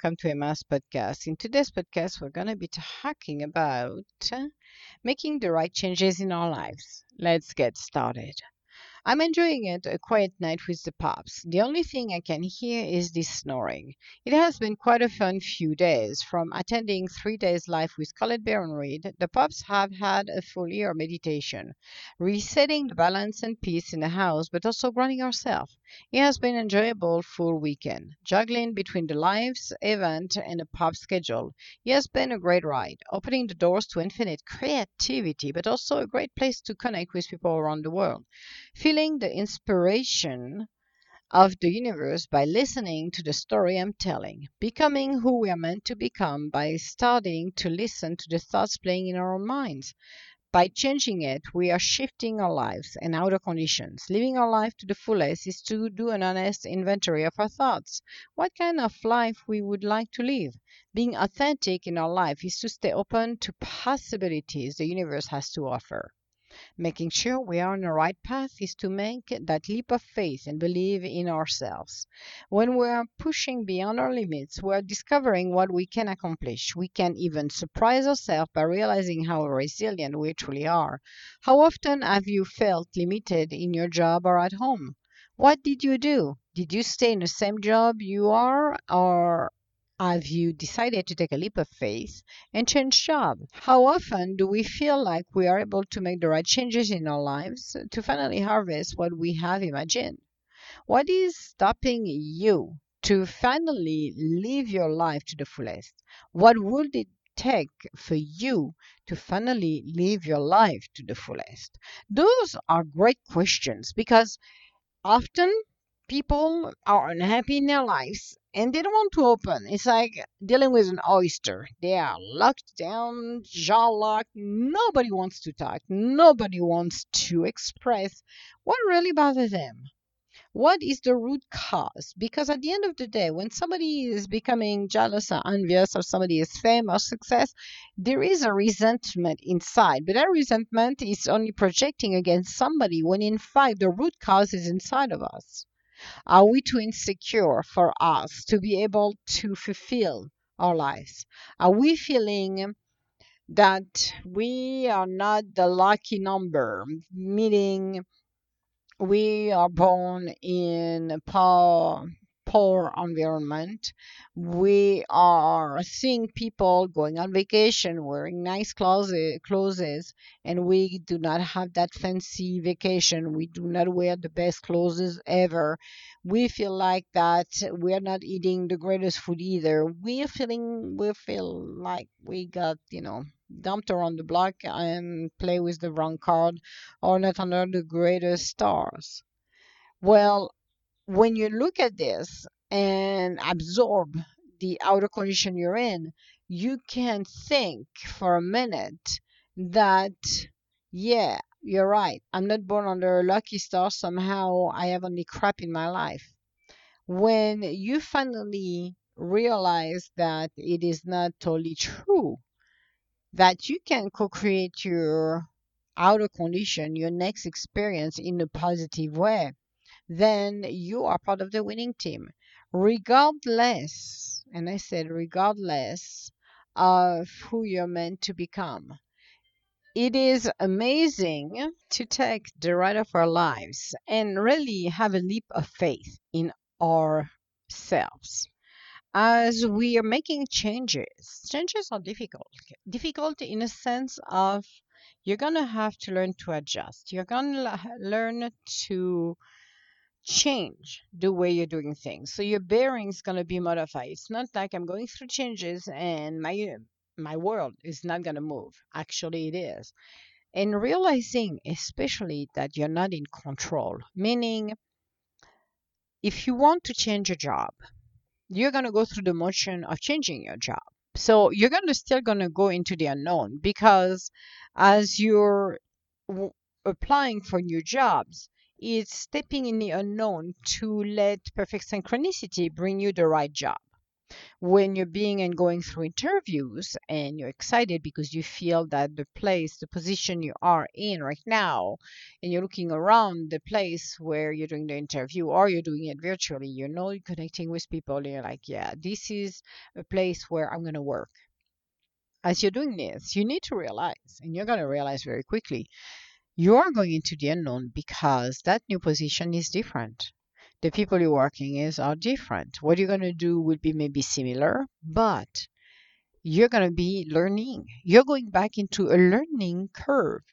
welcome to Emma's podcast. In today's podcast, we're going to be talking about uh, making the right changes in our lives. Let's get started. I'm enjoying it a quiet night with the pups. The only thing I can hear is this snoring. It has been quite a fun few days. From attending three days live with Colette Baron-Reid, the pups have had a full year meditation, resetting the balance and peace in the house, but also grounding ourselves. It has been enjoyable full weekend, juggling between the lives event and the pub schedule. It has been a great ride, opening the doors to infinite creativity, but also a great place to connect with people around the world. Feeling the inspiration of the universe by listening to the story I'm telling, becoming who we are meant to become by starting to listen to the thoughts playing in our minds. By changing it, we are shifting our lives and outer conditions. Living our life to the fullest is to do an honest inventory of our thoughts. What kind of life we would like to live? Being authentic in our life is to stay open to possibilities the universe has to offer. Making sure we are on the right path is to make that leap of faith and believe in ourselves. When we are pushing beyond our limits, we are discovering what we can accomplish. We can even surprise ourselves by realizing how resilient we truly are. How often have you felt limited in your job or at home? What did you do? Did you stay in the same job you are, or have you decided to take a leap of faith and change job? How often do we feel like we are able to make the right changes in our lives to finally harvest what we have imagined? What is stopping you to finally live your life to the fullest? What would it take for you to finally live your life to the fullest? Those are great questions because often people are unhappy in their lives and they don't want to open. It's like dealing with an oyster. They are locked down, jaw locked. Nobody wants to talk. Nobody wants to express what really bothers them. What is the root cause? Because at the end of the day, when somebody is becoming jealous or envious or somebody is fame or success, there is a resentment inside. But that resentment is only projecting against somebody when in fact the root cause is inside of us. Are we too insecure for us to be able to fulfill our lives? Are we feeling that we are not the lucky number, meaning we are born in poor, poor environment. We are seeing people going on vacation wearing nice clothes, clothes, and we do not have that fancy vacation. We do not wear the best clothes ever. We feel like that we're not eating the greatest food either. We're feeling we feel like we got, you know, dumped around the block and play with the wrong card or not under the greatest stars. Well, when you look at this and absorb the outer condition you're in, you can think for a minute that, yeah, you're right. I'm not born under a lucky star. Somehow I have only crap in my life. When you finally realize that it is not totally true, that you can co create your outer condition, your next experience in a positive way then you are part of the winning team. Regardless, and I said regardless of who you're meant to become. It is amazing to take the ride of our lives and really have a leap of faith in ourselves. As we are making changes, changes are difficult. Difficult in a sense of you're going to have to learn to adjust. You're going to learn to change the way you're doing things. So your bearing's to be modified. It's not like I'm going through changes and my my world is not to move. Actually, it is. And realizing, especially, that you're not in control, meaning if you want to change a job, you're to go through the motion of changing your job. So you're to still to go into the unknown because as you're w- applying for new jobs, it's stepping in the unknown to let perfect synchronicity bring you the right job. when you're being and going through interviews and you're excited because you feel that the place, the position you are in right now, and you're looking around the place where you're doing the interview or you're doing it virtually, you know, you're connecting with people, and you're like, yeah, this is a place where I'm going to work. As you're doing this, you need to realize, and you're going to realize very quickly, you are going into the unknown because that new position is different the people you're working is are different. What you're going to do will be maybe similar, but you're going to be learning. You're going back into a learning curve,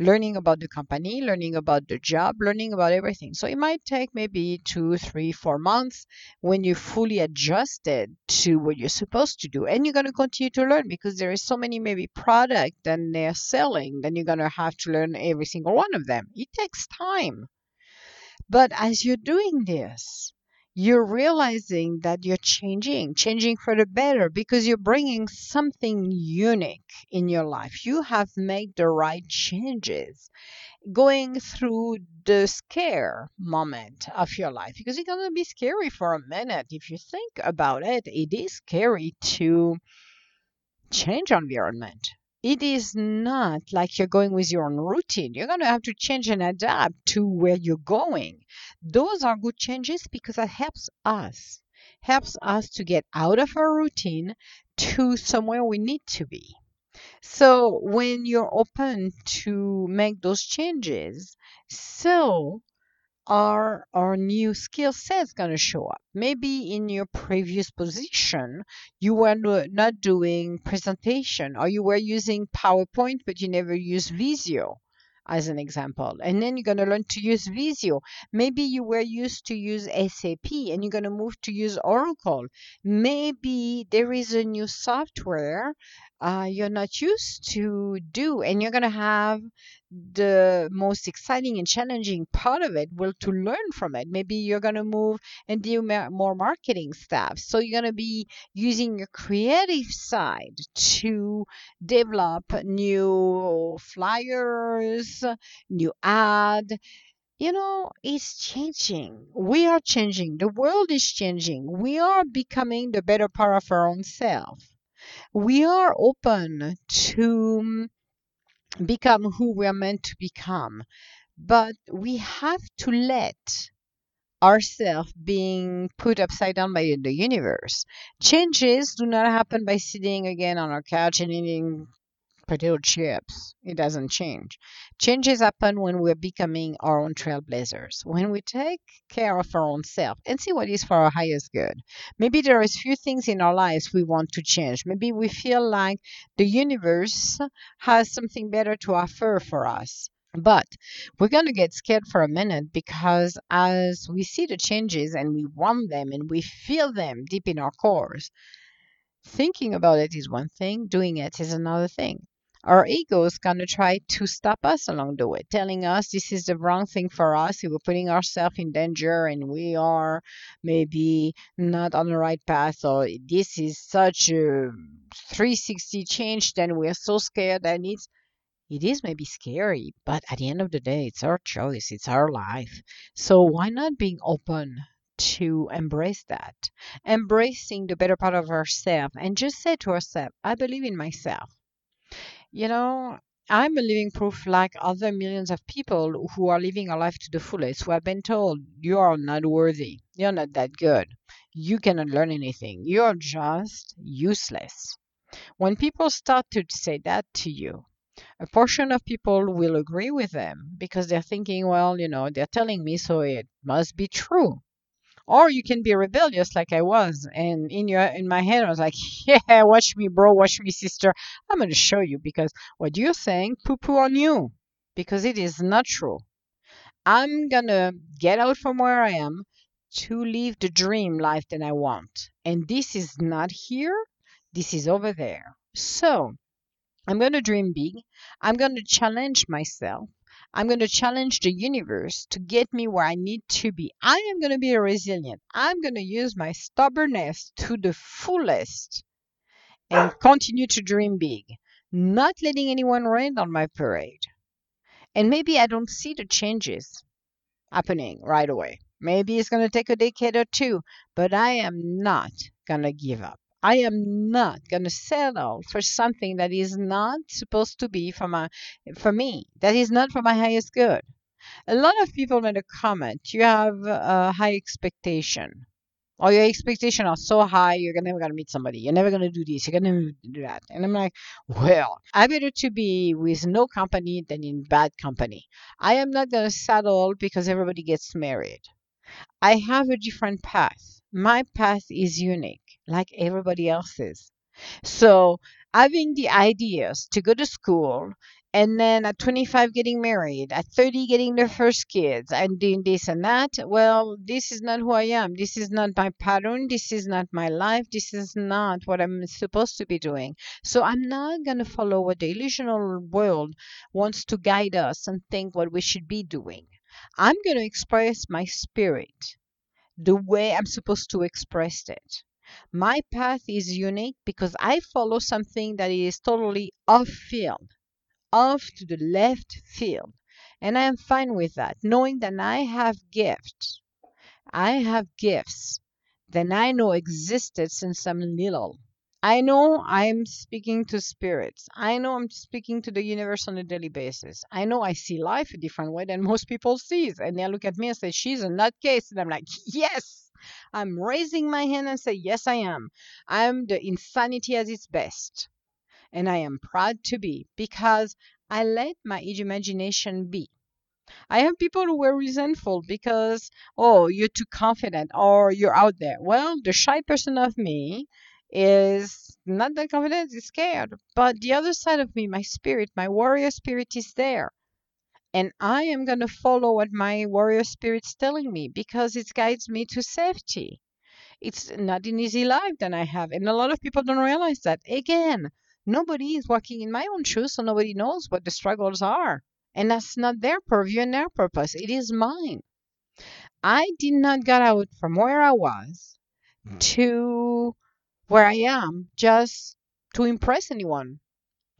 learning about the company, learning about the job, learning about everything. So it might take maybe two, three, four months when you fully adjusted to what you're supposed to do. And you're going to continue to learn because there is so many maybe product that they're selling, then you're going to have to learn every single one of them. It takes time. But as you're doing this, you're realizing that you're changing, changing for the better because you're bringing something unique in your life. You have made the right changes going through the scare moment of your life because it's going to be scary for a minute. If you think about it, it is scary to change environment it is not like you're going with your own routine. You're going to have to change and adapt to where you're going. Those are good changes because that helps us, helps us to get out of our routine to somewhere we need to be. So when you're open to make those changes, so are our new skill sets going to show up? Maybe in your previous position, you were not doing presentation or you were using PowerPoint, but you never used Visio as an example. And then you're going to learn to use Visio. Maybe you were used to use SAP and you're going to move to use Oracle. Maybe there is a new software uh, you're not used to do and you're going to have the most exciting and challenging part of it will to learn from it maybe you're going to move and do more marketing stuff so you're going to be using your creative side to develop new flyers new ad you know, it's changing. We are changing. The world is changing. We are becoming the better part of our own self we are open to become who we are meant to become, but we have to let ourselves being put upside down by the universe. Changes do not happen by sitting again on our couch and eating potato chips. It doesn't change. Changes happen when we're becoming our own trailblazers, when we take care of our own self and see what is for our highest good. Maybe there is few things in our lives we want to change. Maybe we feel like the universe has something better to offer for us. But we're going to get scared for a minute because as we see the changes and we want them and we feel them deep in our cores, thinking about it is one thing, doing it is another thing our ego is going to try to stop us along the way, telling us this is the wrong thing for us. We're putting ourselves in danger and we are maybe not on the right path, or this is such a 360 change, then we're so scared that it's it is maybe scary, but at the end of the day, it's our choice, it's our life. So why not being open to embrace that? Embracing the better part of ourselves and just say to ourselves, I believe in myself. You know, I'm a living proof, like other millions of people who are living a life to the fullest, who have been told you are not worthy, you're not that good, you cannot learn anything, you're just useless. When people start to say that to you, a portion of people will agree with them because they're thinking, well, you know, they're telling me, so it must be true or you can be rebellious like I was. And in your in my head, I was like, yeah, watch me, bro, watch me, sister. I'm to show you because what you're saying, poo poo on you, because it is not true. I'm to get out from where I am to live the dream life that I want. And this is not here, this is over there. So I'm going to dream big. I'm going to challenge myself. I'm going to challenge the universe to get me where I need to be. I am going to be resilient. I'm going to use my stubbornness to the fullest and continue to dream big, not letting anyone rain on my parade. And maybe I don't see the changes happening right away. Maybe it's going to take a decade or two, but I am not going to give up. I am not going to settle for something that is not supposed to be for my for me. That is not for my highest good. A lot of people made a comment. You have a high expectation or your expectations are so high, you're never going to meet somebody. You're never going to do this. You're going to do that. And I'm like, well, I better to be with no company than in bad company. I am not going to settle because everybody gets married. I have a different path. My path is unique, like everybody else's. So having the ideas to go to school and then at 25 getting married at 30 getting their first kids and doing this and that well this is not who i am. This is not my pattern. This is not my life. This is not what i'm supposed to be doing. So i'm not going to follow what the illusional world wants to guide us and think what we should be doing. I'm going to express my spirit the way i'm supposed to express it my path is unique because i follow something that is totally off field off to the left field. And I am fine with that, knowing that I have gifts. I have gifts that I know existed since I'm little. I know I'm speaking to spirits. I know I'm speaking to the universe on a daily basis. I know I see life a different way than most people see. And they look at me and say, she's a nutcase. And I'm like, yes, I'm raising my hand and say, yes, I am. I'm the insanity at its best and I am proud to be because I let my imagination be. I have people who were resentful because, oh, you're too confident or you're out there. Well, the shy person of me is not that confident, is scared. But the other side of me, my spirit, my warrior spirit is there. And I am going to follow what my warrior spirit's telling me because it guides me to safety. It's not an easy life that I have. And a lot of people don't realize that. Again, nobody is walking in my own shoes, so nobody knows what the struggles are. And that's not their purview and their purpose. It is mine. I did not get out from where I was hmm. to where I am just to impress anyone.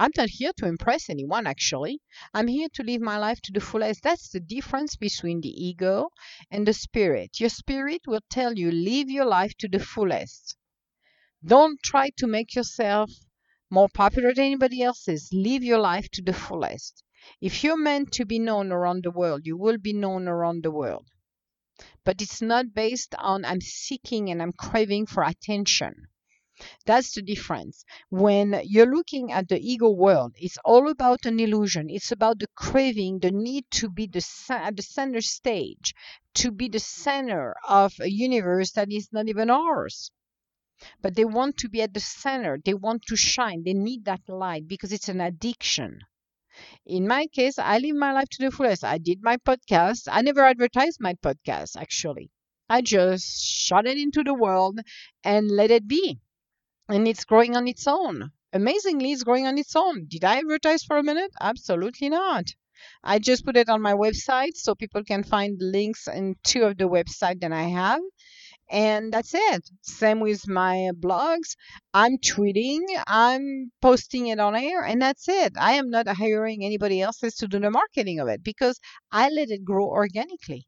I'm not here to impress anyone, actually. I'm here to live my life to the fullest. That's the difference between the ego and the spirit. Your spirit will tell you, live your life to the fullest. Don't try to make yourself more popular than anybody else's. Live your life to the fullest. If you're meant to be known around the world, you will be known around the world. But it's not based on I'm seeking and I'm craving for attention. That's the difference. When you're looking at the ego world, it's all about an illusion. It's about the craving, the need to be the at the center stage, to be the center of a universe that is not even ours but they want to be at the center. They want to shine. They need that light because it's an addiction. In my case, I live my life to the fullest. I did my podcast. I never advertised my podcast, actually. I just shot it into the world and let it be. And it's growing on its own. Amazingly, it's growing on its own. Did I advertise for a minute? Absolutely not. I just put it on my website so people can find links in two of the websites that I have and that's it. Same with my blogs. I'm tweeting, I'm posting it on air, and that's it. I am not hiring anybody else to do the marketing of it because I let it grow organically.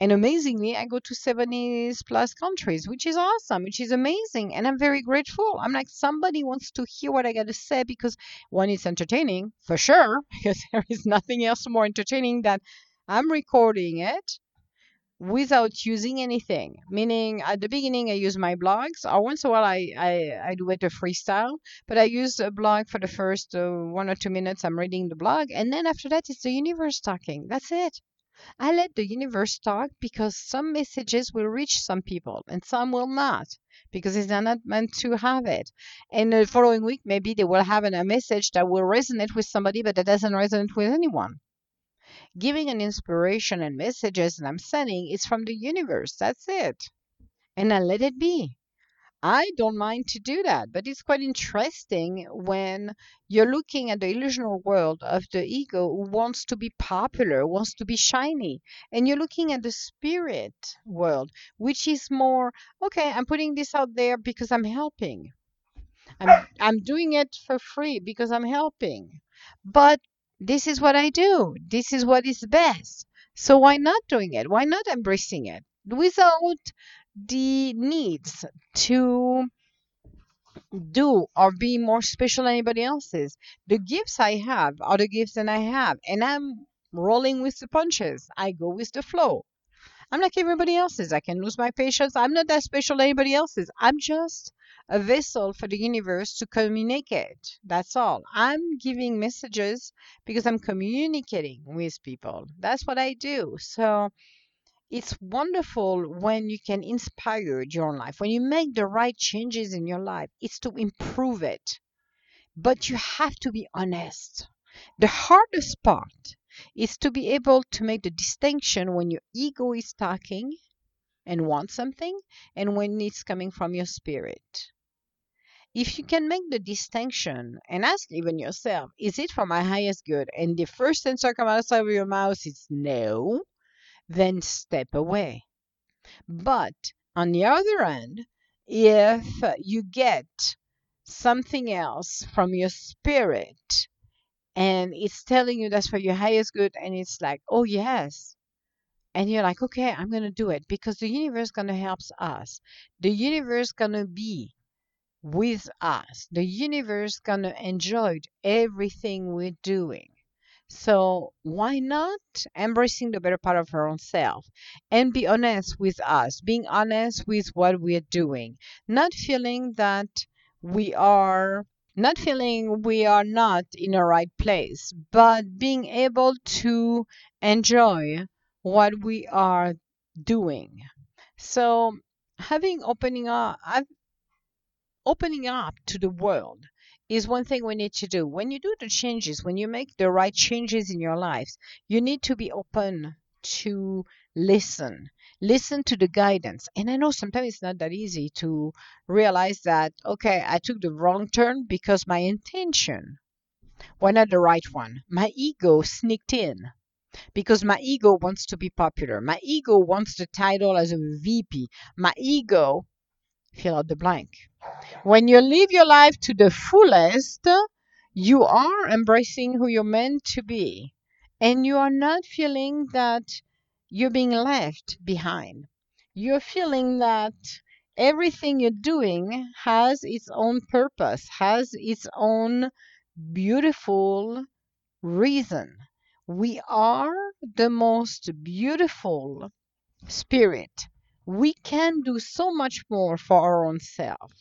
And amazingly, I go to 70 plus countries, which is awesome, which is amazing. And I'm very grateful. I'm like, somebody wants to hear what I got to say because one, it's entertaining for sure, because there is nothing else more entertaining than I'm recording it without using anything. Meaning, at the beginning, I use my blogs, or once in a while, I, I, I do it a freestyle, but I use a blog for the first uh, one or two minutes. I'm reading the blog, and then after that, it's the universe talking. That's it. I let the universe talk because some messages will reach some people and some will not because they're not meant to have it. And the following week, maybe they will have a message that will resonate with somebody, but that doesn't resonate with anyone giving an inspiration and messages that I'm sending is from the universe. That's it. And I let it be. I don't mind to do that, but it's quite interesting when you're looking at the illusional world of the ego who wants to be popular, wants to be shiny, and you're looking at the spirit world, which is more okay, I'm putting this out there because I'm helping. I'm I'm doing it for free because I'm helping. But this is what I do. This is what is best. So why not doing it? Why not embracing it without the needs to do or be more special than anybody else's. The gifts I have are the gifts that I have, and I'm rolling with the punches. I go with the flow. I'm like everybody else's. I can lose my patience. I'm not that special to anybody else's. I'm just a vessel for the universe to communicate. That's all. I'm giving messages because I'm communicating with people. That's what I do. So it's wonderful when you can inspire your life. When you make the right changes in your life, it's to improve it. But you have to be honest. The hardest part is to be able to make the distinction when your ego is talking and wants something and when it's coming from your spirit. If you can make the distinction and ask even yourself, is it for my highest good? And the first answer come outside of your mouth is no, then step away. But on the other end, if you get something else from your spirit and it's telling you that's for your highest good, and it's like, oh, yes. And you're like, okay, I'm going to do it because the universe going to help us. The universe going to be with us. The universe going to enjoy everything we're doing. So why not embracing the better part of our own self and be honest with us, being honest with what we're doing, not feeling that we are not feeling we are not in the right place, but being able to enjoy what we are doing. So having opening up opening up to the world is one thing we need to do. When you do the changes, when you make the right changes in your lives, you need to be open to listen. Listen to the guidance. And I know sometimes it's not that easy to realize that, okay, I took the wrong turn because my intention was not the right one. My ego sneaked in because my ego wants to be popular. My ego wants the title as a VP. My ego, fill out the blank. When you live your life to the fullest, you are embracing who you're meant to be. And you are not feeling that you're being left behind. You're feeling that everything you're doing has its own purpose, has its own beautiful reason. We are the most beautiful spirit. We can do so much more for our own self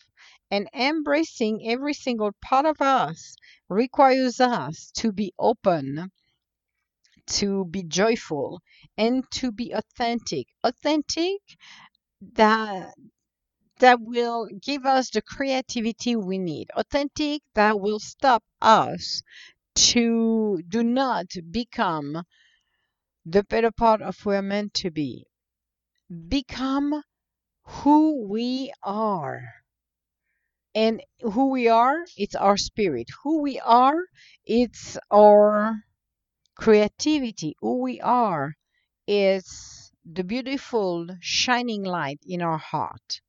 and embracing every single part of us requires us to be open, to be joyful, and to be authentic. Authentic that that will give us the creativity we need. Authentic that will stop us to do not become the better part of who we're meant to be. Become who we are. And who we are it's our spirit. Who we are it's our creativity. Who we are is the beautiful shining light in our heart.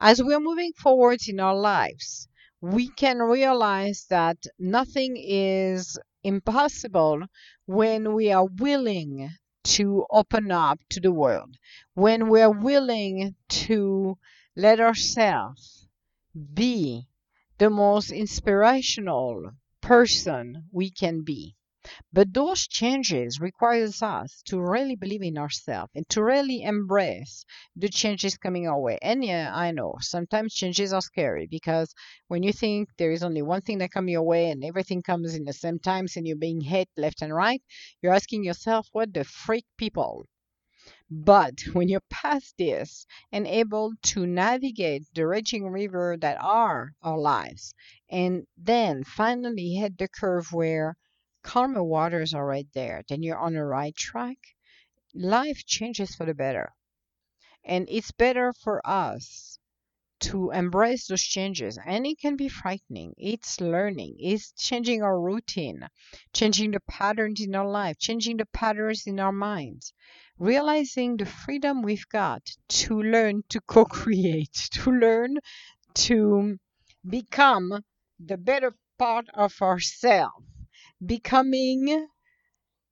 As we're moving forward in our lives we can realize that nothing is impossible when we are willing to open up to the world when we're willing to let ourselves be the most inspirational person we can be. But those changes requires us to really believe in ourselves and to really embrace the changes coming our way. And yeah, I know sometimes changes are scary because when you think there is only one thing that comes your way and everything comes in the same times and you're being hit left and right, you're asking yourself, what the freak people but when you're past this and able to navigate the raging river that are our lives, and then finally hit the curve where calmer waters are right there, then you're on the right track, life changes for the better. And it's better for us to embrace those changes. And it can be frightening. It's learning. It's changing our routine changing the patterns in our life changing the patterns in our minds. Realizing the freedom we've got to learn to co create, to learn to become the better part of ourselves, becoming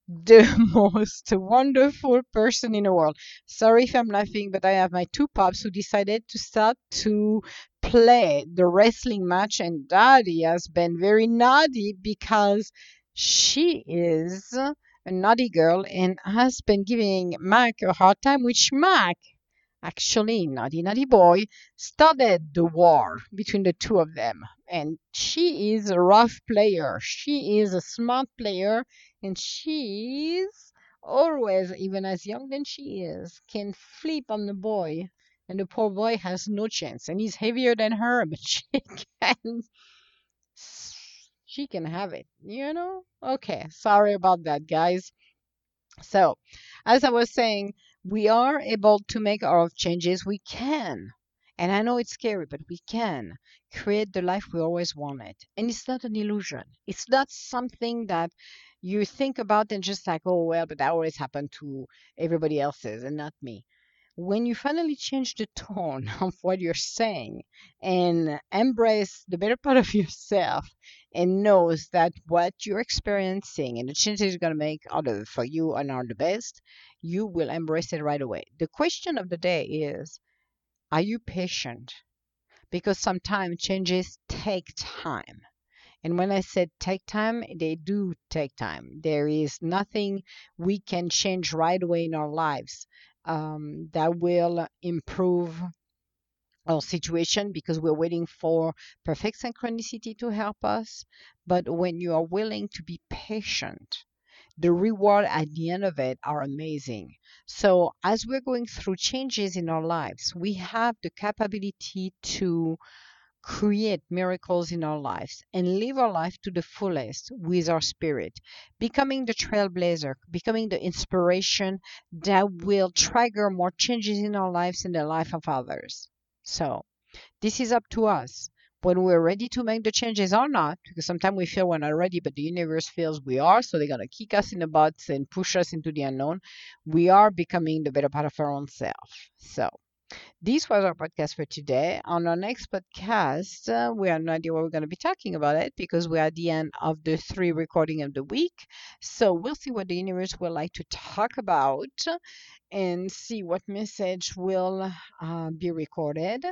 the most wonderful person in the world. Sorry if I'm laughing, but I have my two pups who decided to start to play the wrestling match, and Daddy has been very naughty because she is a naughty girl and has been giving Mac a hard time, which Mac actually naughty naughty boy started the war between the two of them. And she is a rough player. She is a smart player. And she's always even as young than she is can flip on the boy. And the poor boy has no chance. And he's heavier than her but she can she can have it you know? Okay sorry about that guys. So as i was saying we are able to make our changes. We can. And I know it's scary, but we can create the life we always wanted. And it's not an illusion. It's not something that you think about and just like, oh, well, but that always happened to everybody else's and not me when you finally change the tone of what you're saying and embrace the better part of yourself and knows that what you're experiencing and the changes you're going to make of for you and are the best, you will embrace it right away. The question of the day is, are you patient? Because sometimes changes take time. And when I said take time, they do take time. There is nothing we can change right away in our lives um, that will improve our situation because we're waiting for perfect synchronicity to help us. But when you are willing to be patient, the reward at the end of it are amazing. So as we're going through changes in our lives, we have the capability to create miracles in our lives and live our life to the fullest with our spirit, becoming the trailblazer, becoming the inspiration that will trigger more changes in our lives and the life of others. So, this is up to us when we're ready to make the changes or not, because sometimes we feel we're not ready, but the universe feels we are, so they're going to kick us in the butts and push us into the unknown. We are becoming the better part of our own self. So, this was our podcast for today. On our next podcast, uh, we have no idea what we're going to be talking about it because we're at the end of the three recording of the week. So we'll see what the universe will like to talk about and see what message will uh, be recorded.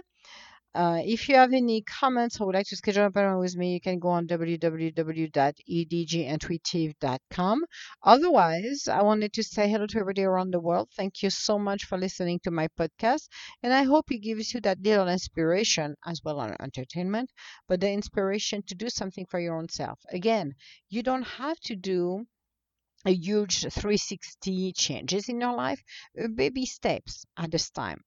Uh, if you have any comments or would like to schedule an appointment with me, you can go on www.edgintuitive.com. Otherwise, I wanted to say hello to everybody around the world. Thank you so much for listening to my podcast. And I hope it gives you that little inspiration as well as entertainment, but the inspiration to do something for your own self. Again, you don't have to do a huge 360 changes in your life, baby steps at this time.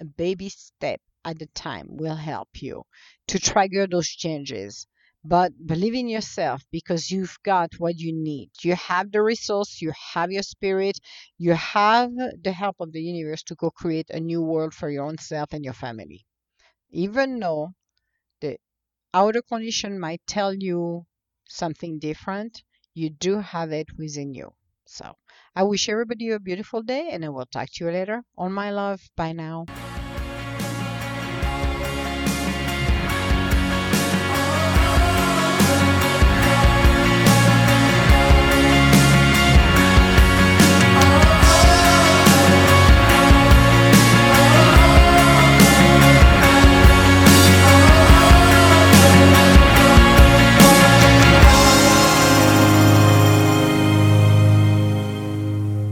A baby step at the time will help you to trigger those changes. But believe in yourself because you've got what you need. You have the resource, you have your spirit, you have the help of the universe to go create a new world for your own self and your family. Even though the outer condition might tell you something different, you do have it within you. So I wish everybody a beautiful day and I will talk to you later. On my love. Bye now.